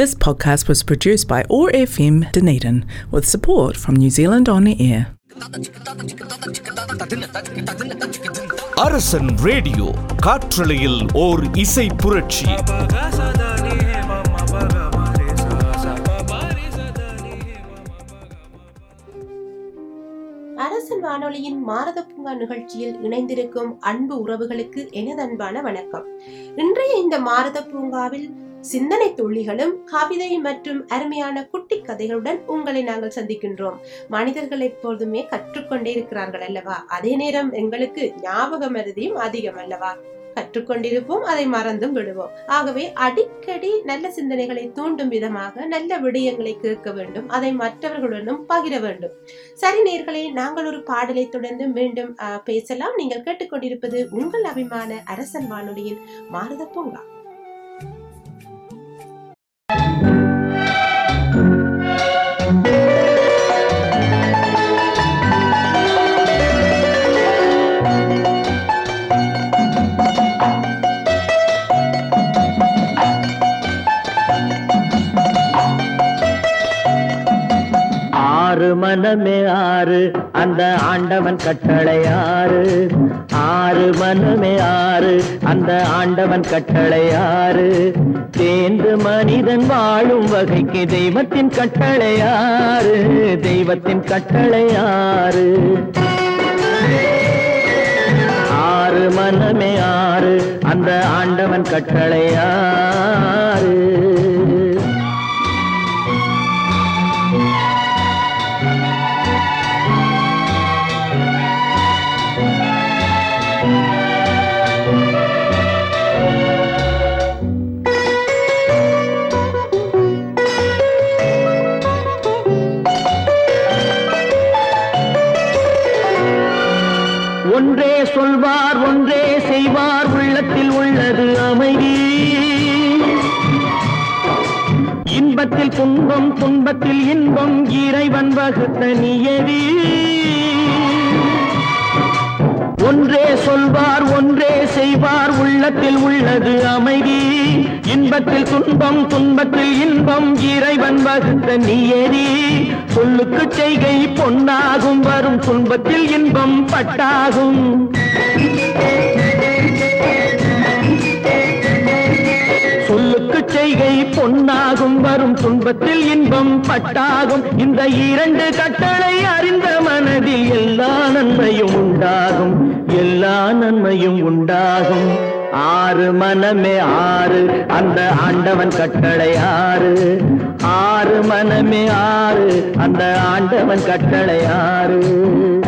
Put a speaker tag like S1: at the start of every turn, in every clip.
S1: This podcast was produced by ORFM Dunedin with support from New Zealand On Air.
S2: அரசன் radio காற்றலையில் ஓர் இசை புரட்சி
S3: அரசன் வானொலியின் மாரத பூங்கா நிகழ்ச்சியில் இணைந்திருக்கும் அன்பு உறவுகளுக்கு எனது அன்பான வணக்கம் இன்றைய இந்த மாரத பூங்காவில் சிந்தனை துள்ளிகளும் கவிதை மற்றும் அருமையான குட்டி கதைகளுடன் உங்களை நாங்கள் சந்திக்கின்றோம். மனிதர்கள் எப்போதுமே கற்றுக்கொண்டே இருக்கிறார்கள் அல்லவா? அதே நேரம் எங்களுக்கு ஞாபக மருதியும் அதிகம் அல்லவா? கற்றுக்கொண்டிருப்போம் அதை மறந்தும் விடுவோம். ஆகவே அடிக்கடி நல்ல சிந்தனைகளை தூண்டும் விதமாக நல்ல விடயங்களை கேட்க வேண்டும் அதை மற்றவர்களுடனும் பகிர வேண்டும். சரி நேர்களே நாங்கள் ஒரு பாடலை தொடர்ந்து மீண்டும் பேசலாம். நீங்கள் கேட்டுக்கொண்டிருப்பது உங்கள் அபிமான அரசன் வானொலியின் மாரத பூங்கா.
S4: மனமே ஆறு அந்த ஆண்டவன் கட்டளை ஆறு. ஆறு மனமே ஆறு அந்த ஆண்டவன் கட்டளை ஆறு. தேர்ந்து மனிதன் வாழும் வகைக்கு தெய்வத்தின் கட்டளை ஆறு தெய்வத்தின் கட்டளை ஆறு. ஆறு மனமே ஆறு அந்த ஆண்டவன் கட்டளை ஆறு. துன்பம் துன்பத்தில் இன்பம் இறைவன் வகுத்த நியதி. ஒன்றே சொல்வார் ஒன்றே செய்வார் உள்ளத்தில் உள்ளது அமைதி. இன்பத்தில் துன்பம் துன்பத்தில் இன்பம் இறைவன் வகுத்த நியதி. சொல்லுக்கு செய்கை பொன்னாகும் வரும் துன்பத்தில் இன்பம் பட்டாகும். செய்கை பொன்னாகும் வரும் துன்பத்தில் இன்பம் பட்டாகும். இந்த இரண்டு கட்டளை அறிந்த மனதில் எல்லா நன்மையும் உண்டாகும். எல்லா நன்மையும் உண்டாகும். ஆறு மனமே ஆறு அந்த ஆண்டவன் கட்டளை ஆறு. ஆறு மனமே ஆறு அந்த ஆண்டவன் கட்டளை ஆறு.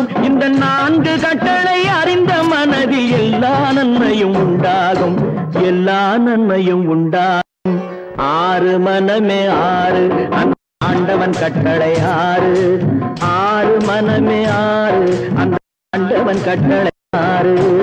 S4: அன்பாகும் இந்த நான்கு கட்டளை அறிந்த மனதில் எல்லா நன்மையும் உண்டாகும். எல்லா நன்மையும் உண்டாகும். ஆறு மனமே ஆறு அந்த ஆண்டவன் கட்டளை ஆறு. ஆறு மனமே ஆறு அந்த ஆண்டவன் கட்டளை ஆறு.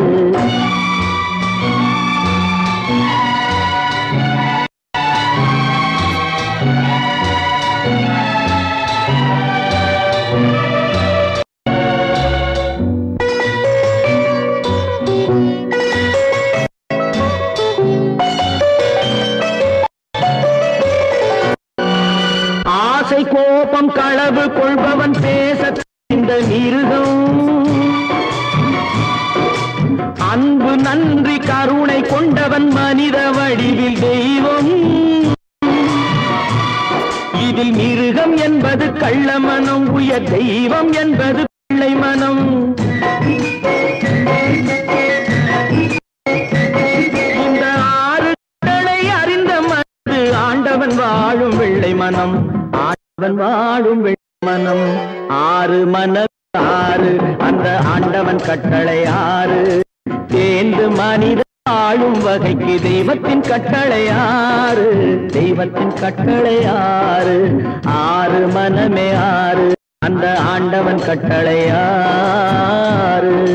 S4: மிருகம் அன்பு நன்றி கருணை கொண்டவன் மனித வடிவில் தெய்வம். இதில் மிருகம் என்பது கள்ள மனம் உயர் தெய்வம் என்பது பிள்ளை மனம். இந்த ஆறு அறிந்த மனது ஆண்டவன் வாழும் வெள்ளை மனம். ஆண்டவன் வாழும் வெள்ளை மனம். ஆறு மன ஆறு அந்த ஆண்டவன் கட்டளை ஆறு. தேர்ந்து மனித ஆளும் வகைக்கு தெய்வத்தின் கட்டளை ஆறு. தெய்வத்தின் கட்டளை ஆறு. ஆறு மனமே ஆறு. அந்த ஆண்டவன் கட்டளை ஆறு.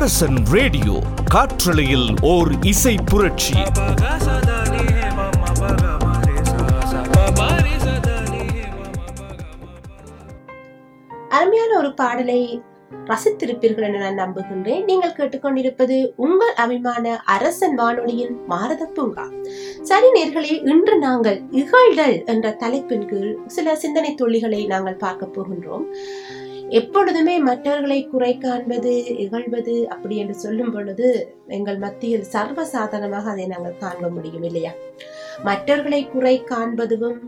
S2: அரசன் ரேடியோ காற்றலையில் ஓர் இசை புரட்சி.
S3: அருமையான ஒரு பாடலை ரசித்திருப்பீர்கள் என நான் நம்புகின்றேன். நீங்கள் கேட்டுக்கொண்டிருப்பது உங்கள் அபிமான அரசன் வானொலியின் மாரத பூங்கா சரி நேர்களே இன்று நாங்கள் இகழ்தல் என்ற தலைப்பின் கீழ் சில சிந்தனை தொழில்களை நாங்கள் பார்க்க போகின்றோம். எப்பொழுதுமே மற்றவர்களை குறை காண்பது இகழ்வது அப்படி என்று சொல்லும் பொழுது எங்கள் மத்தியில் சர்வசாதாரணமாக அதை நாங்கள் காண்ப முடியும் இல்லையா? மற்றவர்களை குறை காண்பதும்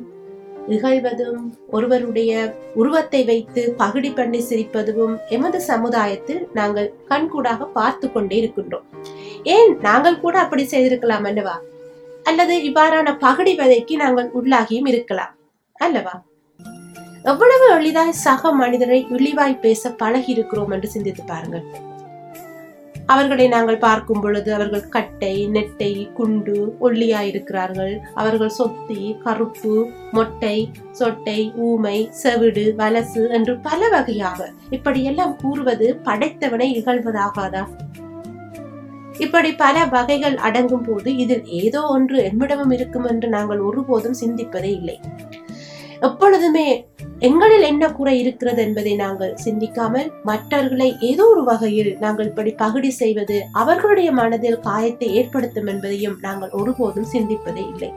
S3: இகழ்வதும் ஒருவருடைய உருவத்தை வைத்து பகுடி பண்ணி சிரிப்பதும் எமது சமுதாயத்தில் நாங்கள் கண்கூடாக பார்த்து கொண்டே இருக்கின்றோம். ஏன்? நாங்கள் கூட அப்படி செய்திருக்கலாம் அல்லவா? அல்லது இவ்வாறான பகுடி வதைக்கு நாங்கள் உள்ளாகியும் இருக்கலாம் அல்லவா? எவ்வளவு எளிதாய் சக மனிதரை இழிவாய் பேச பழகி இருக்கிறோம் என்று சிந்தித்து பாருங்கள். அவர்களை நாங்கள் பார்க்கும் பொழுது அவர்கள் கட்டை நெட்டை குண்டு ஒல்லியாய் இருக்கிறார்கள். அவர்கள் சொத்தி கருப்பு மொட்டை சொட்டை ஊமை செவிடு வலசு என்று பல வகையாக இப்படியெல்லாம் கூறுவது படைத்தவனை இகழ்வதாகாதா? இப்படி பல வகைகள் அடங்கும் போது இதில் ஏதோ ஒன்று எம்மிடமும் இருக்கும் என்று நாங்கள் ஒருபோதும் சிந்திப்பதே இல்லை. எப்பொழுதுமே எங்களில் என்ன குறை இருக்கிறது என்பதை நாங்கள் சிந்திக்காமல் மற்றவர்களை ஏதோ ஒரு வகையில் நாங்கள் இப்படி பகுடி செய்வது அவர்களுடைய மனதில் காயத்தை ஏற்படுத்தும் என்பதையும் நாங்கள் ஒருபோதும் சிந்திப்பதே இல்லை.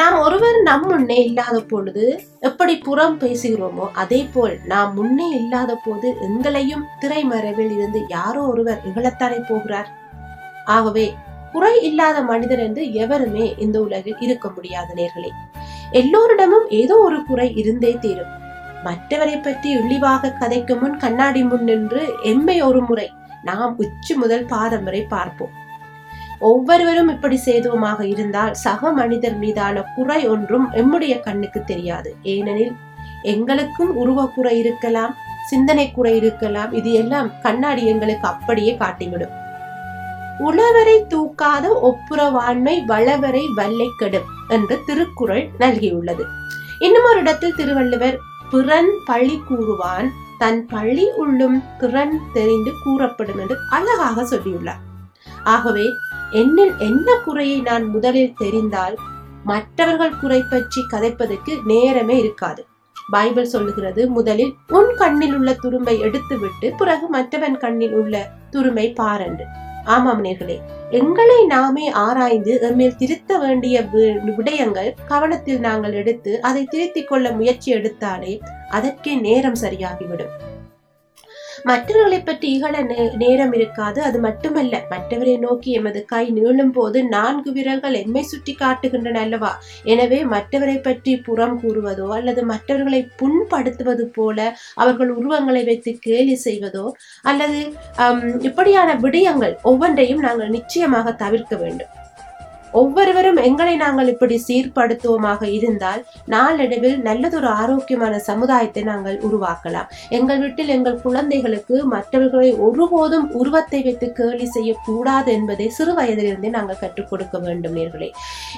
S3: நாம் ஒருவர் நம் முன்னே இல்லாத பொழுது எப்படி புறம் பேசுகிறோமோ அதே போல் நாம் முன்னே இல்லாத போது எங்களையும் திரைமறைவில் இருந்து யாரோ ஒருவர் இகழத்தானே போகிறார். ஆகவே குறை இல்லாத மனிதர் என்று எவருமே இந்த உலகில் இருக்க முடியாது நேர்களே. எல்லோரிடமும் ஏதோ ஒரு குறை இருந்தே தீரும். மற்றவரை பற்றி இழிவாக கதைக்கு முன் கண்ணாடி முன் நின்று எம்மை ஒரு முறை நாம் உச்சி முதல் பாதம் வரை பார்ப்போம். ஒவ்வொருவரும் இப்படி செய்தோமாக இருந்தால் சக மனிதர் மீதான குறை ஒன்றும் எம்முடைய கண்ணுக்கு தெரியாது. ஏனெனில் எங்களுக்கும் உருவக்குறை இருக்கலாம் சிந்தனை குறை இருக்கலாம் இது எல்லாம் கண்ணாடி எங்களுக்கு அப்படியே காட்டிவிடும். உழவரை தூக்காத ஒப்புரவாண்மை வளவரை வல்லை கெடும் என்று திருக்குறள் நல்கியுள்ளது. இன்னும் ஒரு இடத்தில் திருவள்ளுவர் பிறன் பழி கூறுவான் தன் பழி உள்ளும் திறன் தெரிந்து கூறப்படும் என்று அழகாக சொல்லியுள்ளார். ஆகவே என்னில் என்ன குறையை நான் முதலில் தெரிந்தால் மற்றவர்கள் குறை பற்றி கதைப்பதற்கு நேரமே இருக்காது. பைபிள் சொல்லுகிறது முதலில் உன் கண்ணில் உள்ள துரும்பை எடுத்துவிட்டு பிறகு மற்றவன் கண்ணில் உள்ள துரும்பை பாரண்டு ஆமாம் நேர்களே. எங்களை நாமே ஆராய்ந்து எம்மேல் திருத்த வேண்டிய வி- விடயங்கள் கவனத்தில் நாங்கள் எடுத்து அதை திருத்திக் கொள்ள முயற்சி எடுத்தாலே அதற்கே நேரம் சரியாகிவிடும். மற்றவர்களை பற்றி இகழ நே- நேரம் இருக்காது. அது மட்டுமல்ல மற்றவரை நோக்கி எமது கை நீளும் போது நான்கு விரல்கள் எம்மை சுட்டி காட்டுகின்றன அல்லவா? எனவே மற்றவரை பற்றி புறம் கூறுவதோ அல்லது மற்றவர்களை புண்படுத்துவது போல அவர்கள் உருவங்களை வைத்து கேலி செய்வதோ அல்லது இப்படியான விடயங்கள் ஒவ்வொன்றையும் நாங்கள் நிச்சயமாக தவிர்க்க வேண்டும். ஒவ்வொருவரும் எங்களை நாங்கள் இப்படி சீர்படுத்துவோமாக இருந்தால் நாளடைவில் நல்லதொரு ஆரோக்கியமான சமுதாயத்தை நாங்கள் உருவாக்கலாம். எங்கள் வீட்டில் எங்கள் குழந்தைகளுக்கு மற்றவர்களை ஒருபோதும் உருவத்தை வைத்து கேலி செய்யக்கூடாது என்பதை சிறு வயதிலிருந்தே நாங்கள் கற்றுக் கொடுக்க வேண்டும் நேர்களே.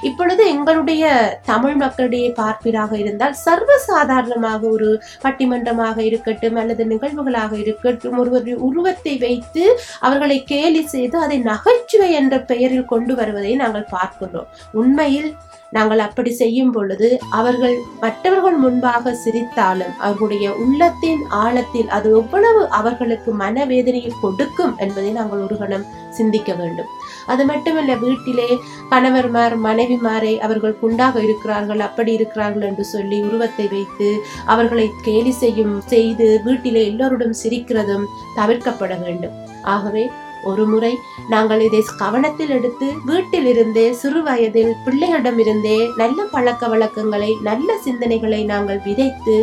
S3: இப்பொழுது எங்களுடைய தமிழ் மக்களிடையே பார்ப்பீராக இருந்தால் சர்வசாதாரணமாக ஒரு பட்டிமன்றமாக இருக்கட்டும் அல்லது நிகழ்வுகளாக இருக்கட்டும் ஒருவருடைய உருவத்தை வைத்து அவர்களை கேலி செய்து அதை நகைச்சுவை என்ற பெயரில் கொண்டு வருவதை நாங்கள் பார்க்கிறோம் உண்மையில் நாங்கள் அப்படி செய்யும் பொழுது அவர்கள் மற்றவர்கள் முன்பாக சிரித்தாலும் அவர்களுடைய உள்ளத்தின் ஆழத்தில் அது எவ்வளவு அவர்களுக்கு மனவேதனையை கொடுக்கும் என்பதை நாங்கள் ஒரு கணம் சிந்திக்க வேண்டும். அது மட்டுமல்ல வீட்டிலே கணவர்மார் மனைவிமாரை அவர்கள் குண்டாக இருக்கிறார்கள் அப்படி இருக்கிறார்கள் என்று சொல்லி உருவத்தை வைத்து அவர்களை கேலி செய்யும் செய்து வீட்டிலே எல்லோருடன் சிரிக்கிறதும் தவிர்க்கப்பட வேண்டும். ஆகவே ஒரு முறை நாங்கள் இதை கவனத்தில் எடுத்து வீட்டிலிருந்தே சிறு வயதில் பிள்ளைகளிடமிருந்தே நல்ல பழக்க வழக்கங்களை நல்ல சிந்தனைகளை நாங்கள் விதைத்து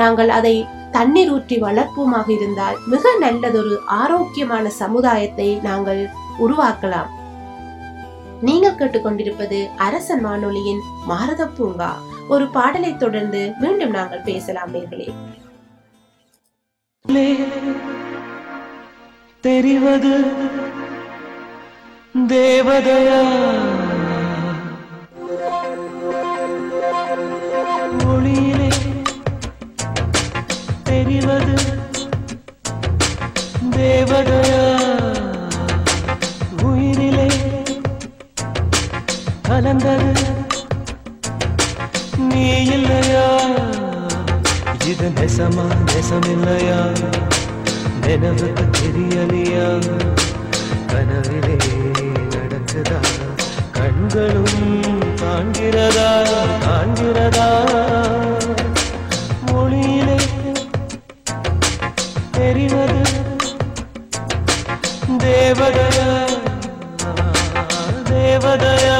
S3: நாங்கள் அதை தண்ணீர் ஊற்றி வளர்ப்போமாக இருந்தால் மிக நல்லதொரு ஆரோக்கியமான சமுதாயத்தை நாங்கள் உருவாக்கலாம். நீங்கள் கேட்டுக்கொண்டிருப்பது அரசன் வானொலியின் மாரத பூங்கா. ஒரு பாடலை தொடர்ந்து மீண்டும் நாங்கள் பேசலாம் நேர்களே.
S5: தெரிவது தேவதையா? மொழியிலே தெரிவது தேவதையா? உயிரிலே கலந்தது நீ இல்லையா? இது நெசமா நெசமில்லையா? நினைவுக்கு தெரியலையா? கனவிலே நடக்குதா? கண்களும் காண்கிறதா காண்கிறதா மொழியிலே தெரிவது தேவதையா? தேவதையா?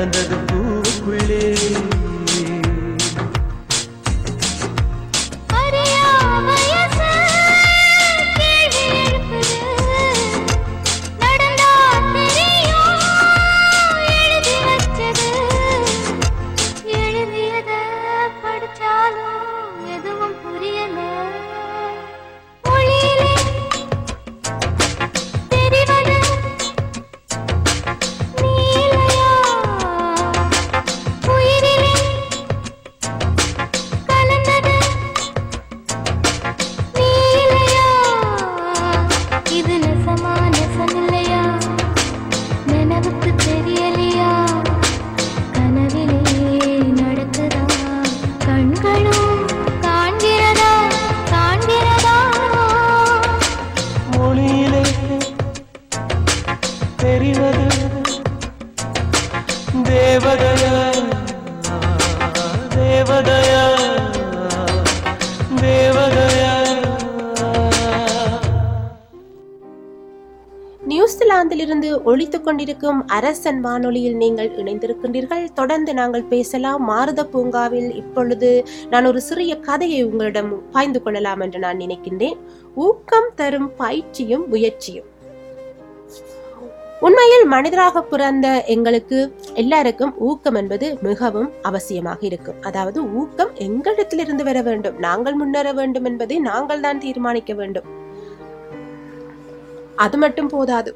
S6: and
S3: then ஒழித்து கொண்டிருக்கும் அரசன் வானொலியில் நீங்கள் இணைந்திருக்கின்றீர்கள். தொடர்ந்து நாங்கள் பேசலாம். மாருத பூங்காவில் இப்பொழுது நான் ஒரு சிறிய கதையை உங்களிடம் பாய்ந்து கொள்ளலாம் என்று நான் நினைக்கின்றேன். ஊக்கம் தரும் பயிற்சியும் முயற்சியும். உண்மையில் மனிதராக பிறந்த எங்களுக்கு எல்லாருக்கும் ஊக்கம் என்பது மிகவும் அவசியமாக இருக்கும். அதாவது ஊக்கம் எங்களிடத்திலிருந்து வர வேண்டும். நாங்கள் முன்னேற வேண்டும் என்பதை நாங்கள் தான் தீர்மானிக்க வேண்டும். அது மட்டும் போதாது.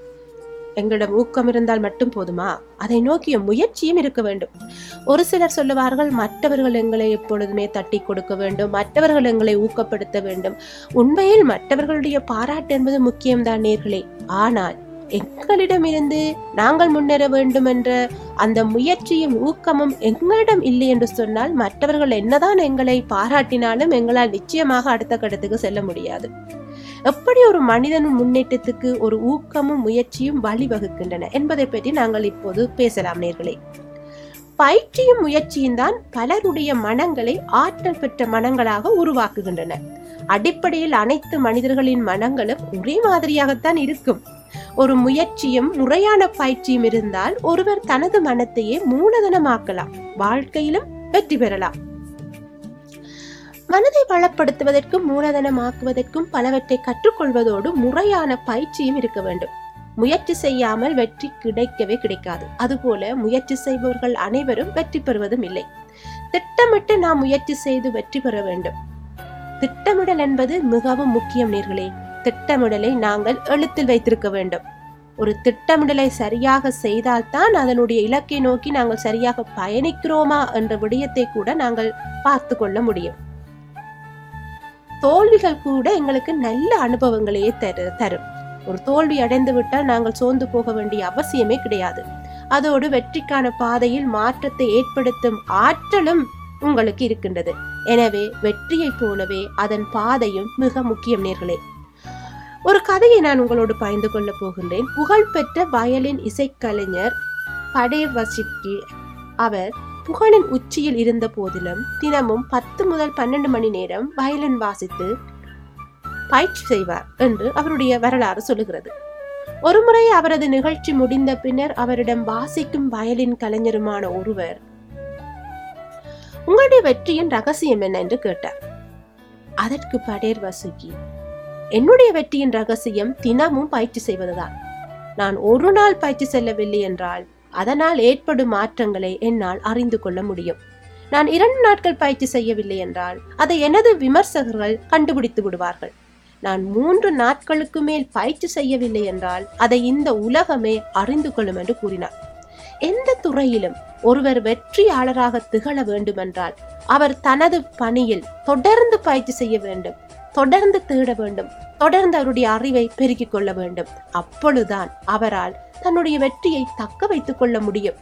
S3: எங்களிடம் ஊக்கம் இருந்தால் மட்டும் போதுமா? அதை நோக்கிய முயற்சியும் இருக்க வேண்டும். ஒரு சிலர் சொல்லுவார்கள் மற்றவர்கள் எங்களை எப்பொழுதுமே தட்டி கொடுக்க வேண்டும் மற்றவர்கள் எங்களை ஊக்கப்படுத்த வேண்டும். உண்மையில் மற்றவர்களுடைய பாராட்டு என்பது முக்கியம்தான் நேர்களே. ஆனால் எங்களிடமிருந்து நாங்கள் முன்னேற வேண்டும் என்ற அந்த முயற்சியும் ஊக்கமும் எங்களிடம் இல்லை என்று சொன்னால் மற்றவர்கள் என்னதான் எங்களை பாராட்டினாலும் எங்களால் நிச்சயமாக அடுத்த கட்டத்துக்கு செல்ல முடியாது. எப்படி ஒரு மனிதனின் முன்னேற்றத்துக்கு ஒரு ஊக்கமும் முயற்சியும் வழிவகுக்கின்றன என்பதை பற்றி நாங்கள் இப்போது பேசலாம் நேர்களே. பயிற்சியும் முயற்சியும் தான் பலருடைய மனங்களை ஆற்றல் பெற்ற மனங்களாக உருவாக்குகின்றன. அடிப்படையில் அனைத்து மனிதர்களின் மனங்களும் ஒரே மாதிரியாகத்தான் இருக்கும். ஒரு முயற்சியும் முறையான பயிற்சியும் இருந்தால் ஒருவர் தனது மனத்தையே மூலதனமாக்கலாம் வாழ்க்கையிலும் வெற்றி பெறலாம். மனதை வளப்படுத்துவதற்கும் மூலதனமாக்குவதற்கும் பலவற்றை கற்றுக்கொள்வதோடு முறையான பயிற்சியும் இருக்க வேண்டும். முயற்சி செய்யாமல் வெற்றி கிடைக்கவே கிடைக்காது. அதுபோல முயற்சி செய்பவர்கள் அனைவரும் வெற்றி பெறுவதும் இல்லை. திட்டமிட்டு நாம் முயற்சி செய்து வெற்றி பெற வேண்டும். திட்டமிடல் என்பது மிகவும் முக்கியம் நேர்களே. திட்டமிடலை நாங்கள் எழுத்தில் வைத்திருக்க வேண்டும். ஒரு திட்டமிடலை சரியாக செய்தால்தான் அதனுடைய இலக்கை நோக்கி நாங்கள் சரியாக பயணிக்கிறோமா என்ற விடயத்தை கூட நாங்கள் பார்த்து கொள்ள முடியும். தோல்விகள் கூட எங்களுக்கு நல்ல அனுபவங்களையே தரு தரும். ஒரு தோல்வி அடைந்து விட்டால் நாங்கள் சோர்ந்து போக வேண்டிய அவசியமே கிடையாது. அதோடு வெற்றிக்கான பாதையில் மாற்றத்தை ஏற்படுத்தும் ஆற்றலும் உங்களுக்கு இருக்கின்றது. எனவே வெற்றியைப் போலவே அதன் பாதையும் மிக முக்கியம் நேர்களே. ஒரு கதையை நான் உங்களோடு பகிர்ந்து கொள்ள போகின்றேன். புகழ்பெற்ற வயலின் இசைக்கலைஞர் படேவசிக்கி அவர் புகழின் உச்சியில் இருந்த போதிலும் தினமும் பத்து முதல் பன்னெண்டு மணி நேரம் வயலின் வாசித்து பயிற்சி செய்வார் என்று அவருடைய வரலாறு சொல்லுகிறது. ஒருமுறை அவரது நிகழ்ச்சி முடிந்த பின்னர் அவரிடம் வாசிக்கும் வயலின் கலைஞருமான ஒருவர் உங்களுடைய வெற்றியின் ரகசியம் என்ன? என்று கேட்டார். அதற்கு படேர் வசுகி என்னுடைய வெற்றியின் ரகசியம் தினமும் பயிற்சி செய்வதுதான். நான் ஒரு நாள் பயிற்சி செல்லவில்லை என்றால் அதனால் ஏற்படும் மாற்றங்களை என்னால் அறிந்து கொள்ள முடியும். நான் இரண்டு நாட்கள் பயிற்சி செய்யவில்லை என்றால் அதை எனது விமர்சகர்கள் கண்டுபிடித்து விடுவார்கள். நான் மூன்று நாட்களுக்கு மேல் பயிற்சி செய்யவில்லை என்றால் அதை இந்த உலகமே அறிந்து கொள்ளும் என்று கூறினார். எந்த துறையிலும் ஒருவர் வெற்றியாளராக திகழ வேண்டுமென்றால் அவர் தனது பணியில் தொடர்ந்து பயிற்சி செய்ய வேண்டும். தொடர்ந்து தேட வேண்டும். தொடர்ந்து அவருடைய அறிவை பெருக்கிக் கொள்ள வேண்டும். அப்பொழுதுதான் அவரால் தன்னுடைய வெற்றியை தக்க வைத்துக் கொள்ள முடியும்.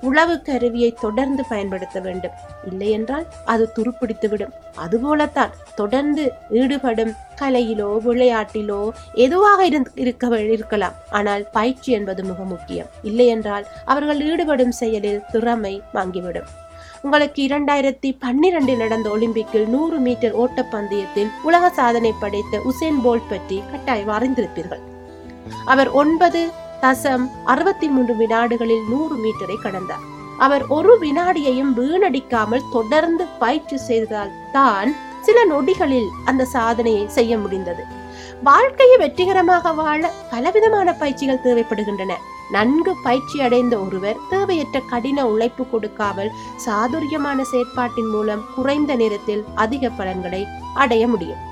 S3: உளவு கருவியை தொடர்ந்து பயன்படுத்த வேண்டும். இல்லை என்றால் அது துருப்பிடித்துவிடும். அதுபோலத்தான் தொடர்ந்து ஈடுபடும் கலையிலோ விளையாட்டிலோ எதுவாக இருக்க இருக்கலாம். ஆனால் பயிற்சி என்பது மிக முக்கியம். இல்லை என்றால் அவர்கள் ஈடுபடும் செயலில் திறமை வாங்கிவிடும் உங்களுக்கு இரண்டாயிரத்தி பன்னிரண்டில் நடந்த ஒலிம்பிக்கில் நூறு மீட்டர் ஓட்டப்பந்தயத்தில் உலக சாதனை படைத்த உசேன் போல்ட் பற்றி கட்டாயம் அறிந்திருப்பீர்கள். அவர் ஒன்பது தசம் அறுபத்தி மூன்று வினாடுகளில் நூறு மீட்டரை கடந்தார். அவர் ஒரு வினாடியையும் வீணடிக்காமல் தொடர்ந்து பயிற்சி செய்ததால் தான் சில நொடிகளில் அந்த சாதனையை செய்ய முடிந்தது. வாழ்க்கையை வெற்றிகரமாக வாழ பலவிதமான பயிற்சிகள் தேவைப்படுகின்றன. நன்கு பயிற்சி அடைந்த ஒருவர் தேவையற்ற கடின உழைப்பு கொடுக்காமல் சாதுரியமான செயற்பாட்டின் மூலம் குறைந்த நேரத்தில் அதிக பலன்களை அடைய முடியும்.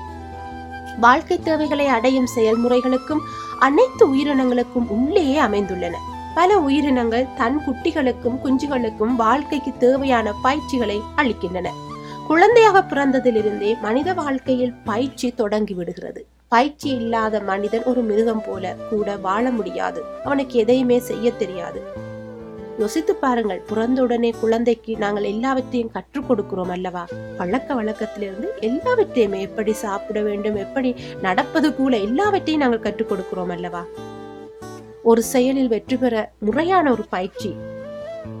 S3: வாழ்க்கை தேவைகளை அடையும் செயல்முறைகளுக்கும் அனைத்து உயிரினங்களுக்கும் உள்ளேயே அமைந்துள்ளன. பல உயிரினங்கள் தன் குட்டிகளுக்கும் குஞ்சுகளுக்கும் வாழ்க்கைக்கு தேவையான பயிற்சிகளை அளிக்கின்றன. குழந்தையாக பிறந்ததிலிருந்தே மனித வாழ்க்கையில் பயிற்சி தொடங்கி விடுகிறது. பயிற்சி இல்லாத மனிதன் ஒரு மிருகம் போல கூட வாழ முடியாது. அவனுக்கு எதையுமே செய்ய தெரியாது. யோசித்து பாருங்கள் பிறந்தவுடனே குழந்தைக்கு நாங்கள் எல்லாவற்றையும் கற்றுக் கொடுக்கிறோம் அல்லவா? பழக்க வழக்கத்திலிருந்து எல்லாவற்றையும் எப்படி சாப்பிட வேண்டும் எப்படி நடப்பது கூட எல்லாவற்றையும் நாங்கள் கற்றுக் கொடுக்கிறோம் அல்லவா? ஒரு செயலில் வெற்றி பெற முறையான ஒரு பயிற்சி.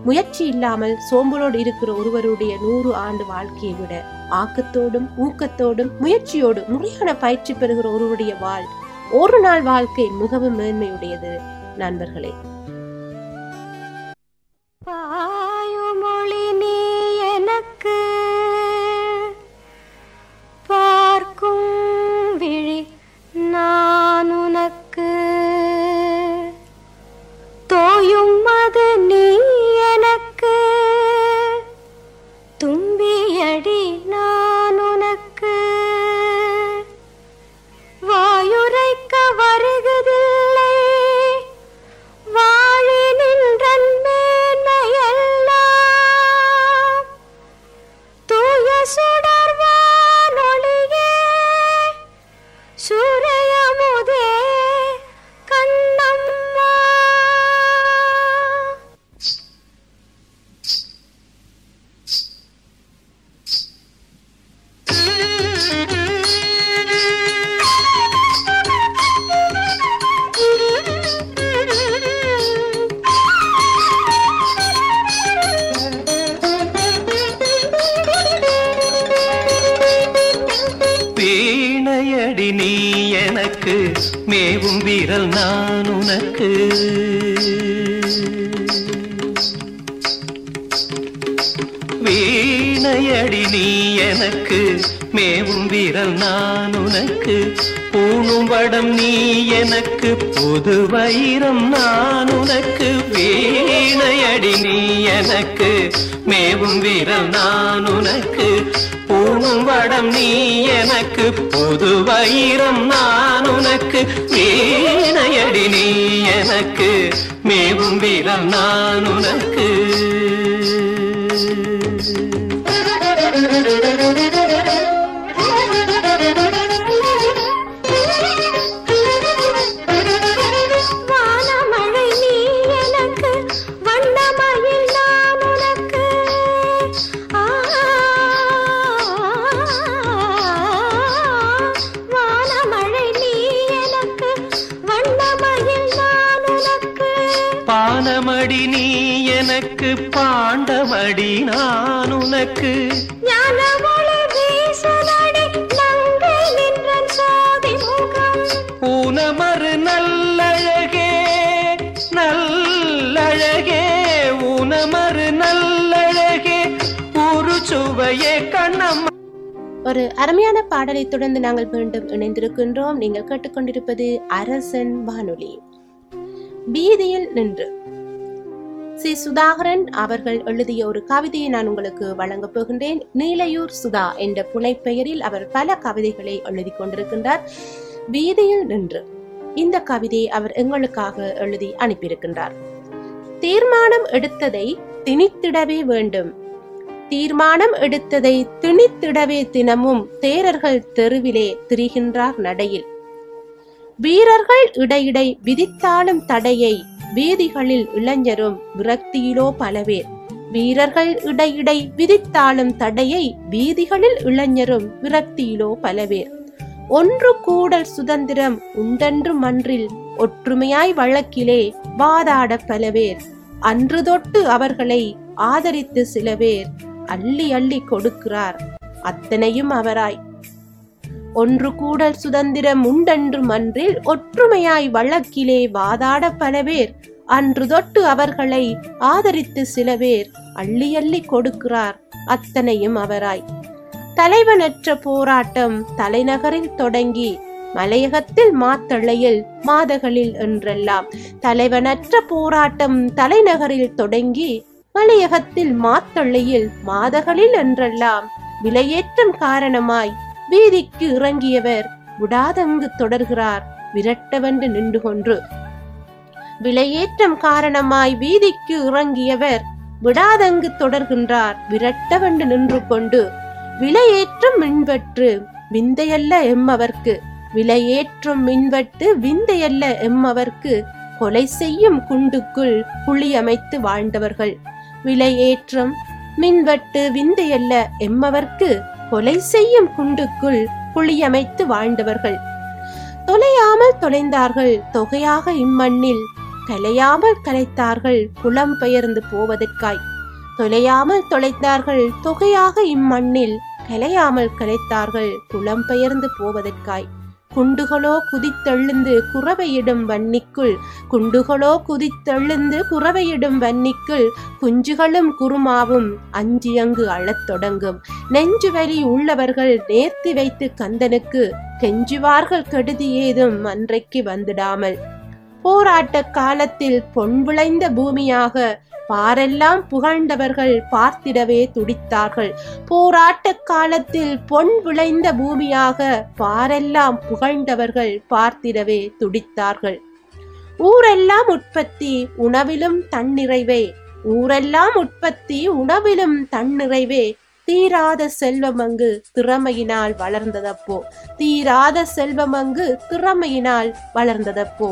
S3: முயற்சி இல்லாமல் சோம்பலோடு இருக்கிற ஒருவருடைய நூறு ஆண்டு வாழ்க்கையை விட ஆக்கத்தோடும் ஊக்கத்தோடும் முயற்சியோடும் முறையான பயிற்சி பெறுகிற ஒருவருடைய வாழ் ஒரு நாள் வாழ்க்கை மிகவும் மேன்மையுடையது. நண்பர்களே.
S7: வீணையடி நீ எனக்கு மேவும் வீரல் நான் உனக்கு. அடி நீ எனக்கு மேவும் வீரல் நான் உனக்கு பூணும் வடம் நீ எனக்கு புது வைரம் நான் உனக்கு வீணையடி நீ எனக்கு மேவும் வீரல் நான் உனக்கு பூணும் வடம் நீ எனக்கு புது வைரம் நான் உனக்கு வீணையடி நீ எனக்கு மேவும் வீரல் நான் உனக்கு. பானமடி நீ எனக்கு பாண்டமடி நான் உனக்கு. ஒரு
S3: அருமையான பாடலை தொடர்ந்து நாங்கள் மீண்டும் இணைந்திருக்கின்றோம். நீங்கள் கேட்டுக்கொண்டிருப்பது அரசன் வானொலி. பீதியில் நின்று. சி. சுதாகரன் அவர்கள் எழுதிய ஒரு கவிதையை நான் உங்களுக்கு வழங்கப் போகின்றேன். நீலையூர் சுதா என்ற புனைப்பெயரில் அவர் பல கவிதைகளை எழுதி கொண்டிருக்கின்றார். வீதியில் நின்று. இந்த கவிதையை அவர் எங்களுக்காக எழுதி அனுப்பியிருக்கின்றார். தீர்மானம் எடுத்ததை திணித்திடவே வேண்டும். தீர்மானம் எடுத்ததை திணித்திடவே தினமும் தேரர்கள் தெருவிலே திரிகின்றார் நடையில். வீரர்கள் இடையிடை விதித்தாலும் தடையை வீதிகளில் இளைஞரும் விரக்தியிலோ பலவேர். வீரர்கள் இடையிடை விதித்தாலும் தடையை வீதிகளில் இளைஞரும் விரக்தியிலோ பலவேர். ஒன்று கூடல் சுதந்திரம் உண்டென்று மன்றில் ஒற்றுமையாய் வழக்கிலே வாதாட பலவேர். அன்று தொட்டு அவர்களை ஆதரித்து சில பேர் அள்ளி அள்ளி கொடுக்கிறார். அத்தனையும் அவராய். ஒன்று கூடல் சுதந்திரம் உண்டென்று மன்றில் ஒற்றுமையாய் வழக்கிலே வாதாட பல பேர் அன்று தொட்டு அவர்களை ஆதரித்து சில பேர் அள்ளி அள்ளி கொடுக்கிறார். அத்தனையும் அவராய். தலைவனற்ற போராட்டம் தலைநகரில் தொடங்கி மலையகத்தில் மாத்தளையில் மாதகளில் என்றெல்லாம். தலைவனற்ற போராட்டம் தலைநகரில் தொடங்கி மலையகத்தில் மாத்தொள்ளையில் மாதகளில் என்றெல்லாம் விலையேற்றம் காரணமாய் வீதிக்கு இறங்கியவர் விடாதங்கு தொடர்கிறார் விரட்டவென்று நின்று கொன்று. விலையேற்றம் காரணமாய் வீதிக்கு இறங்கியவர் விடாதங்கு தொடர்கின்றார் விரட்டவென்று நின்று கொண்டு. விலையேற்றம் மின்வெற்று விந்தையல்ல எம்மவர்க்கு. விலையேற்றும் மின்வெட்டு விந்தையல்ல எம்மவர்க்கு. கொலை செய்யும் குண்டுக்குள் குழி அமைத்து விலை ஏற்றம் மின்வெட்டு விந்தையல்ல எம்மவர்க்கு கொலை செய்யும் குண்டுக்குள் குழியமைத்து வாழ்ந்தவர்கள். தொலையாமல் தொலைந்தார்கள் தொகையாக இம்மண்ணில். கலையாமல் கலைத்தார்கள் புலம்பெயர்ந்து போவதற்காய். தொலையாமல் தொலைத்தார்கள் தொகையாக இம்மண்ணில். கலையாமல் கலைத்தார்கள் புலம்பெயர்ந்து போவதற்காய். குண்டுகளோ குதித்தெழுந்து குறவையிடும் வன்னிக்குள். குண்டுகளோ குதித்தெழுந்து குறவையிடும் வன்னிக்குள். குஞ்சுகளும் குருமாவும் அஞ்சியங்கு அழத் தொடங்கும். நெஞ்சு வலி உள்ளவர்கள் நேர்த்தி வைத்து கந்தனுக்கு கெஞ்சுவார்கள் கெடுதி ஏதும் அன்றைக்கு வந்துடாமல். போராட்ட காலத்தில் பொன் விளைந்த பூமியாக பாரெல்லாம் புகழ்ந்தவர்கள் பார்த்திடவே துடித்தார்கள். போராட்ட காலத்தில் பொன் விளைந்த பூமியாக பாரெல்லாம் புகழ்ந்தவர்கள் பார்த்திடவே துடித்தார்கள். ஊரெல்லாம் உற்பத்தி உணவிலும் தன்னிறைவே. ஊரெல்லாம் உற்பத்தி உணவிலும் தன்னிறைவே. தீராத செல்வமங்கு திறமையினால் வளர்ந்ததப்போ. தீராத செல்வமங்கு திறமையினால் வளர்ந்ததப்போ.